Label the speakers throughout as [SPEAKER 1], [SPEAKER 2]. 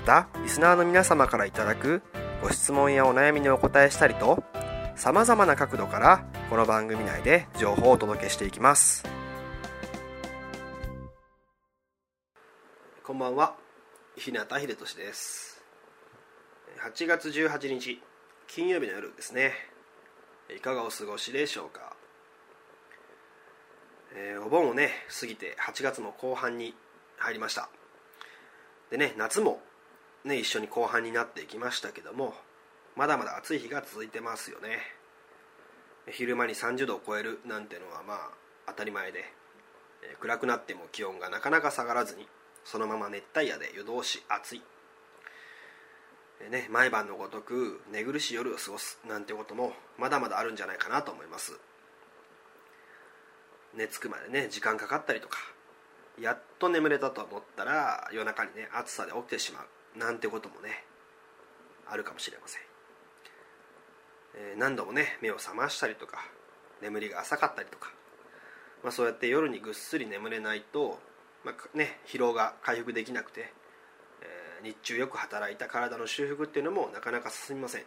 [SPEAKER 1] またリスナーの皆様からいただくご質問やお悩みにお答えしたりとさまざまな角度からこの番組内で情報をお届けしていきます。こんばんは。日向秀俊です。8月18日金曜日の夜ですね。いかがお過ごしでしょうか、えー、お盆をね過ぎて8月も後半に入りました。でね夏もね一緒に後半になっていきましたけどもまだまだ暑い日が続いてますよね。昼間に30度を超えるなんてのはまあ当たり前で、暗くなっても気温がなかなか下がらずにそのまま熱帯夜で夜通し暑い。ね、毎晩のごとく寝苦しい夜を過ごすなんてこともまだまだあるんじゃないかなと思います。寝つくまでね時間かかったりとかやっと眠れたと思ったら夜中にね暑さで起きてしまう。なんてこともねあるかもしれません、えー、何度もね目を覚ましたりとか眠りが浅かったりとか、まあ、そうやって夜にぐっすり眠れないと、まあね、疲労が回復できなくてえ日中よく働いた体の修復っていうのもなかなか進みません。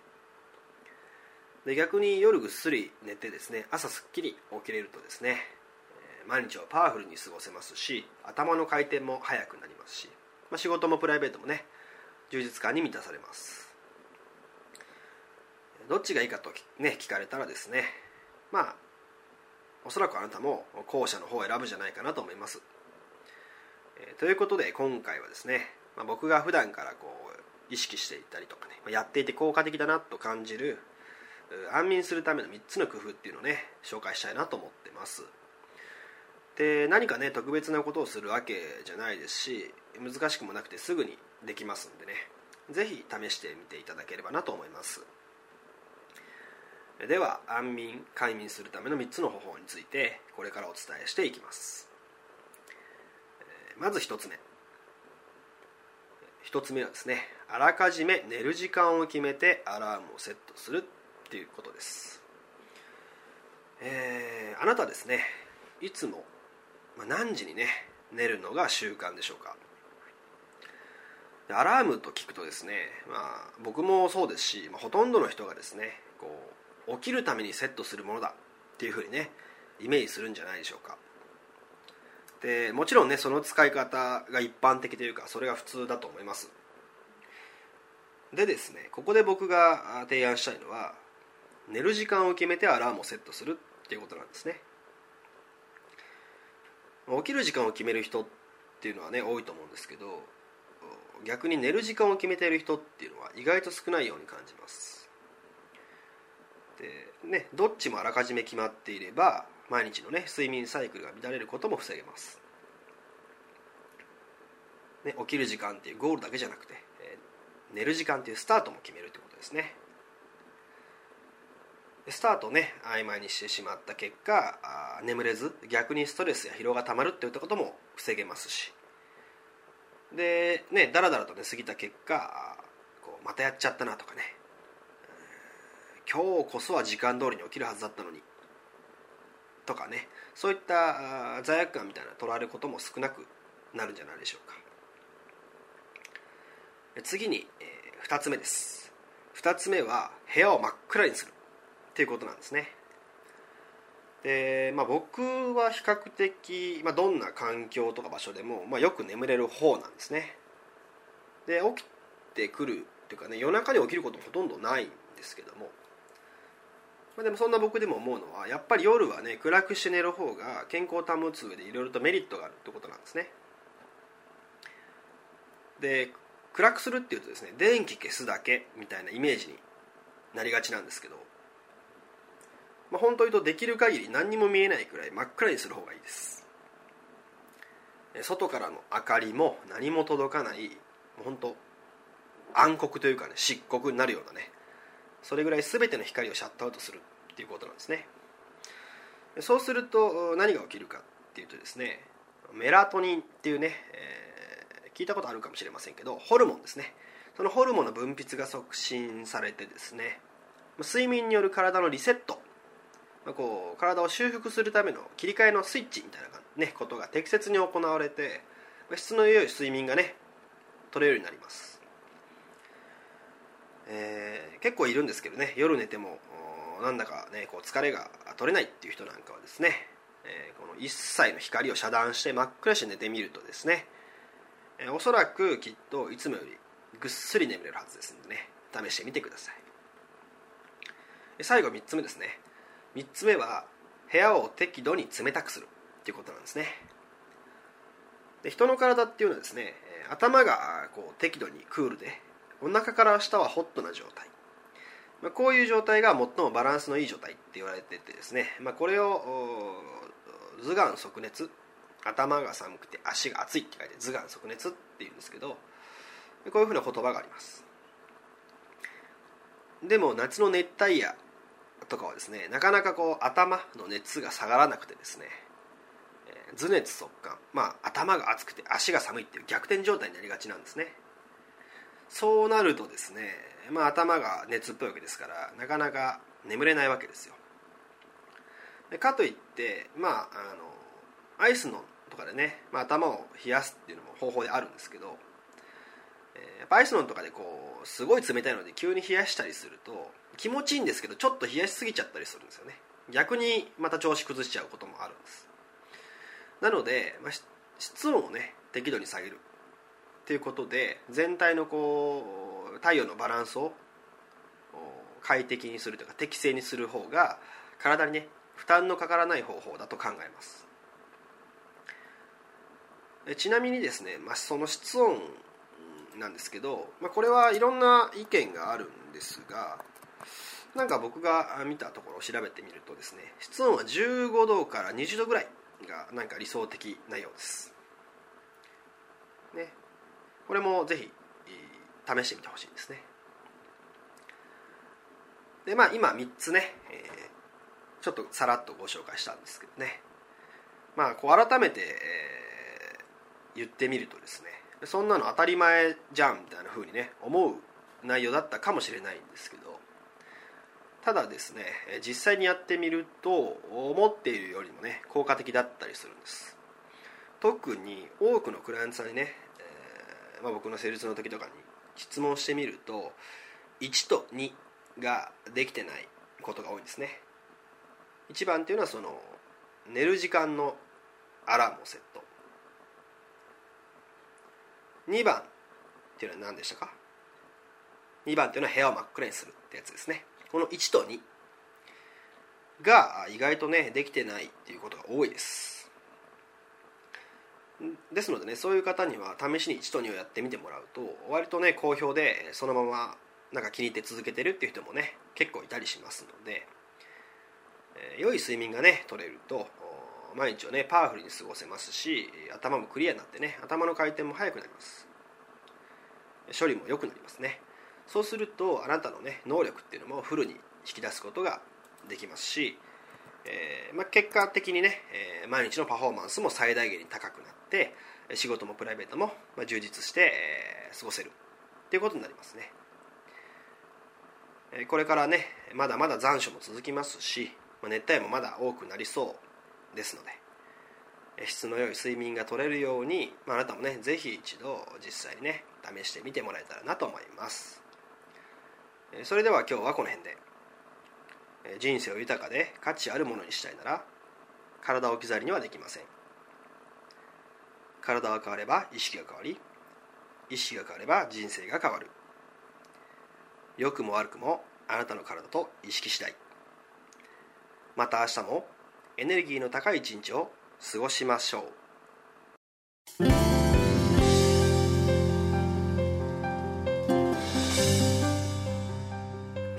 [SPEAKER 1] で逆に夜ぐっすり寝てですね朝すっきり起きれるとですね毎日をパワフルに過ごせますし頭の回転も速くなりますし、まあ、仕事もプライベートもね充実感に満たされます。どっちがいいかとね聞かれたらですね。まあおそらくあなたも後者の方を選ぶじゃないかなと思います、えー、ということで今回はですねまあ、僕が普段からこう意識していたりとかね、まあ、やっていて効果的だなと感じる安眠するための3つの工夫っていうのをね紹介したいなと思ってます。で何かね特別なことをするわけじゃないですし難しくもなくてすぐにできますんでね。是非試してみていただければなと思います。では安眠快眠するための3つの方法についてこれからお伝えしていきます。まず1つ目。1つ目はですねあらかじめ寝る時間を決めてアラームをセットするっていうことです、えー、あなたですねいつも、まあ、何時にね寝るのが習慣でしょうか？アラームと聞くとですね、まあ、僕もそうですし、まあ、ほとんどの人がですねこう起きるためにセットするものだっていうふうにねイメージするんじゃないでしょうか。でもちろんねその使い方が一般的というかそれが普通だと思います。でですねここで僕が提案したいのは寝る時間を決めてアラームをセットするっていうことなんですね。起きる時間を決める人っていうのはね多いと思うんですけど逆に寝る時間を決めている人っていうのは意外と少ないように感じます。でねどっちもあらかじめ決まっていれば毎日のね睡眠サイクルが乱れることも防げます、ね、起きる時間っていうゴールだけじゃなくて、えー、寝る時間っていうスタートも決めるってことですね。スタートね曖昧にしてしまった結果眠れず逆にストレスや疲労がたまるっていったことも防げますし。でねだらだらとね過ぎた結果こうまたやっちゃったなとかね。今日こそは時間通りに起きるはずだったのに。とかね。そういった罪悪感みたいな捉えることも少なくなるんじゃないでしょうか。次に、えー、2つ目です。2つ目は部屋を真っ暗にする。っていうことなんですね。で、まあ、僕は比較的、まあ、どんな環境とか場所でも、まあ、よく眠れる方なんですね。で起きてくるっていうかね夜中に起きることほとんどないんですけども、まあ、でもそんな僕でも思うのはやっぱり夜はね暗くして寝る方が健康を保つ上でいろいろとメリットがあるってことなんですね。で暗くするっていうとですね電気消すだけみたいなイメージになりがちなんですけど、まあ、本当に言うとできる限り何にも見えないくらい真っ暗にする方がいいです。外からの明かりも何も届かない本当暗黒というかね漆黒になるようなねそれぐらい全ての光をシャットアウトするっていうことなんですね。そうすると何が起きるかっていうとですねメラトニンっていうね、えー、聞いたことあるかもしれませんけどホルモンですね。そのホルモンの分泌が促進されてですね睡眠による体のリセットこう体を修復するための切り替えのスイッチみたいな、ね、ことが適切に行われて質の良い睡眠がね取れるようになります、えー、結構いるんですけどね夜寝てもなんだかねこう疲れが取れないっていう人なんかはですね、えー、この一切の光を遮断して真っ暗して寝てみるとですね、えー、おそらくきっといつもよりぐっすり眠れるはずですのでね試してみてください。最後3つ目ですね。3つ目は部屋を適度に冷たくするっていうことなんですね。で人の体っていうのはですね頭がこう適度にクールでお腹から下はホットな状態、まあ、こういう状態が最もバランスのいい状態って言われててですね、まあ、これを頭眼即熱頭が寒くて足が熱いって書いて頭眼即熱っていうんですけどこういうふうな言葉があります。でも夏の熱帯夜とかはですねなかなかこう頭の熱が下がらなくてですね頭熱速乾まあ頭が熱くて足が寒いっていう逆転状態になりがちなんですね。そうなるとですね、まあ、頭が熱っぽいわけですからなかなか眠れないわけですよ。かといってまああのアイスのとかでね、まあ、頭を冷やすっていうのも方法であるんですけど、えー、やっぱアイスのとかでこうすごい冷たいので急に冷やしたりすると気持ちいいんですけどちょっと冷やしすぎちゃったりするんですよね。逆にまた調子崩しちゃうこともあるんです。なので、まあ、室温をね適度に下げるっていうことで全体のこう太陽のバランスを快適にするというか適正にする方が体にね負担のかからない方法だと考えます。ちなみにですね、まあ、その室温なんですけど、まあ、これはいろんな意見があるんですがなんか僕が見たところを調べてみるとですね室温は15度から20度ぐらいがなんか理想的なようです。ね。これもぜひ試してみてほしいですね。でまあ今3つね、えー、ちょっとさらっとご紹介したんですけどね。まあこう改めて、えー、言ってみるとですねそんなの当たり前じゃんみたいな風にね思う内容だったかもしれないんですけどただですね実際にやってみると思っているよりもね効果的だったりするんです。特に多くのクライアントさんにね、えー、まあ、僕の施術の時とかに質問してみると1と2ができてないことが多いんですね。1番っていうのはその寝る時間のアラームをセット。2番っていうのは何でしたか？2番っていうのは部屋を真っ暗にするってやつですね。この1と2が意外とねできてないっていうことが多いです。ですのでねそういう方には試しに1と2をやってみてもらうと割とね好評でそのままなんか気に入って続けてるっていう人もね結構いたりしますので、え、良い睡眠がね取れると毎日をねパワフルに過ごせますし頭もクリアになってね頭の回転も速くなります。処理も良くなりますね。そうするとあなたのね能力っていうのもフルに引き出すことができますし、えーまあ、結果的にね、えー、毎日のパフォーマンスも最大限に高くなって仕事もプライベートも、まあ、充実して、えー、過ごせるっていうことになりますね。えこれからねまだまだ残暑も続きますしまあ熱帯もまだ多くなりそうですので質の良い睡眠が取れるように、まあ、あなたもね是非一度実際にね試してみてもらえたらなと思います。それでは今日はこの辺で。人生を豊かで価値あるものにしたいなら体を置き去りにはできません。体が変われば意識が変わり意識が変われば人生が変わる。良くも悪くもあなたの体と意識次第。また明日もエネルギーの高い一日を過ごしましょう。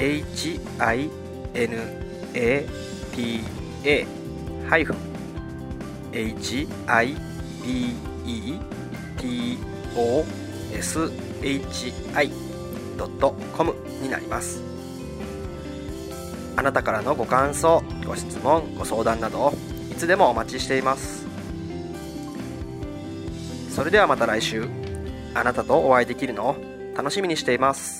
[SPEAKER 1] hinata ハイフン hibetoshi.com になります。あなたからのご感想ご質問ご相談などいつでもお待ちしています。それではまた来週。あなたとお会いできるのを楽しみにしています。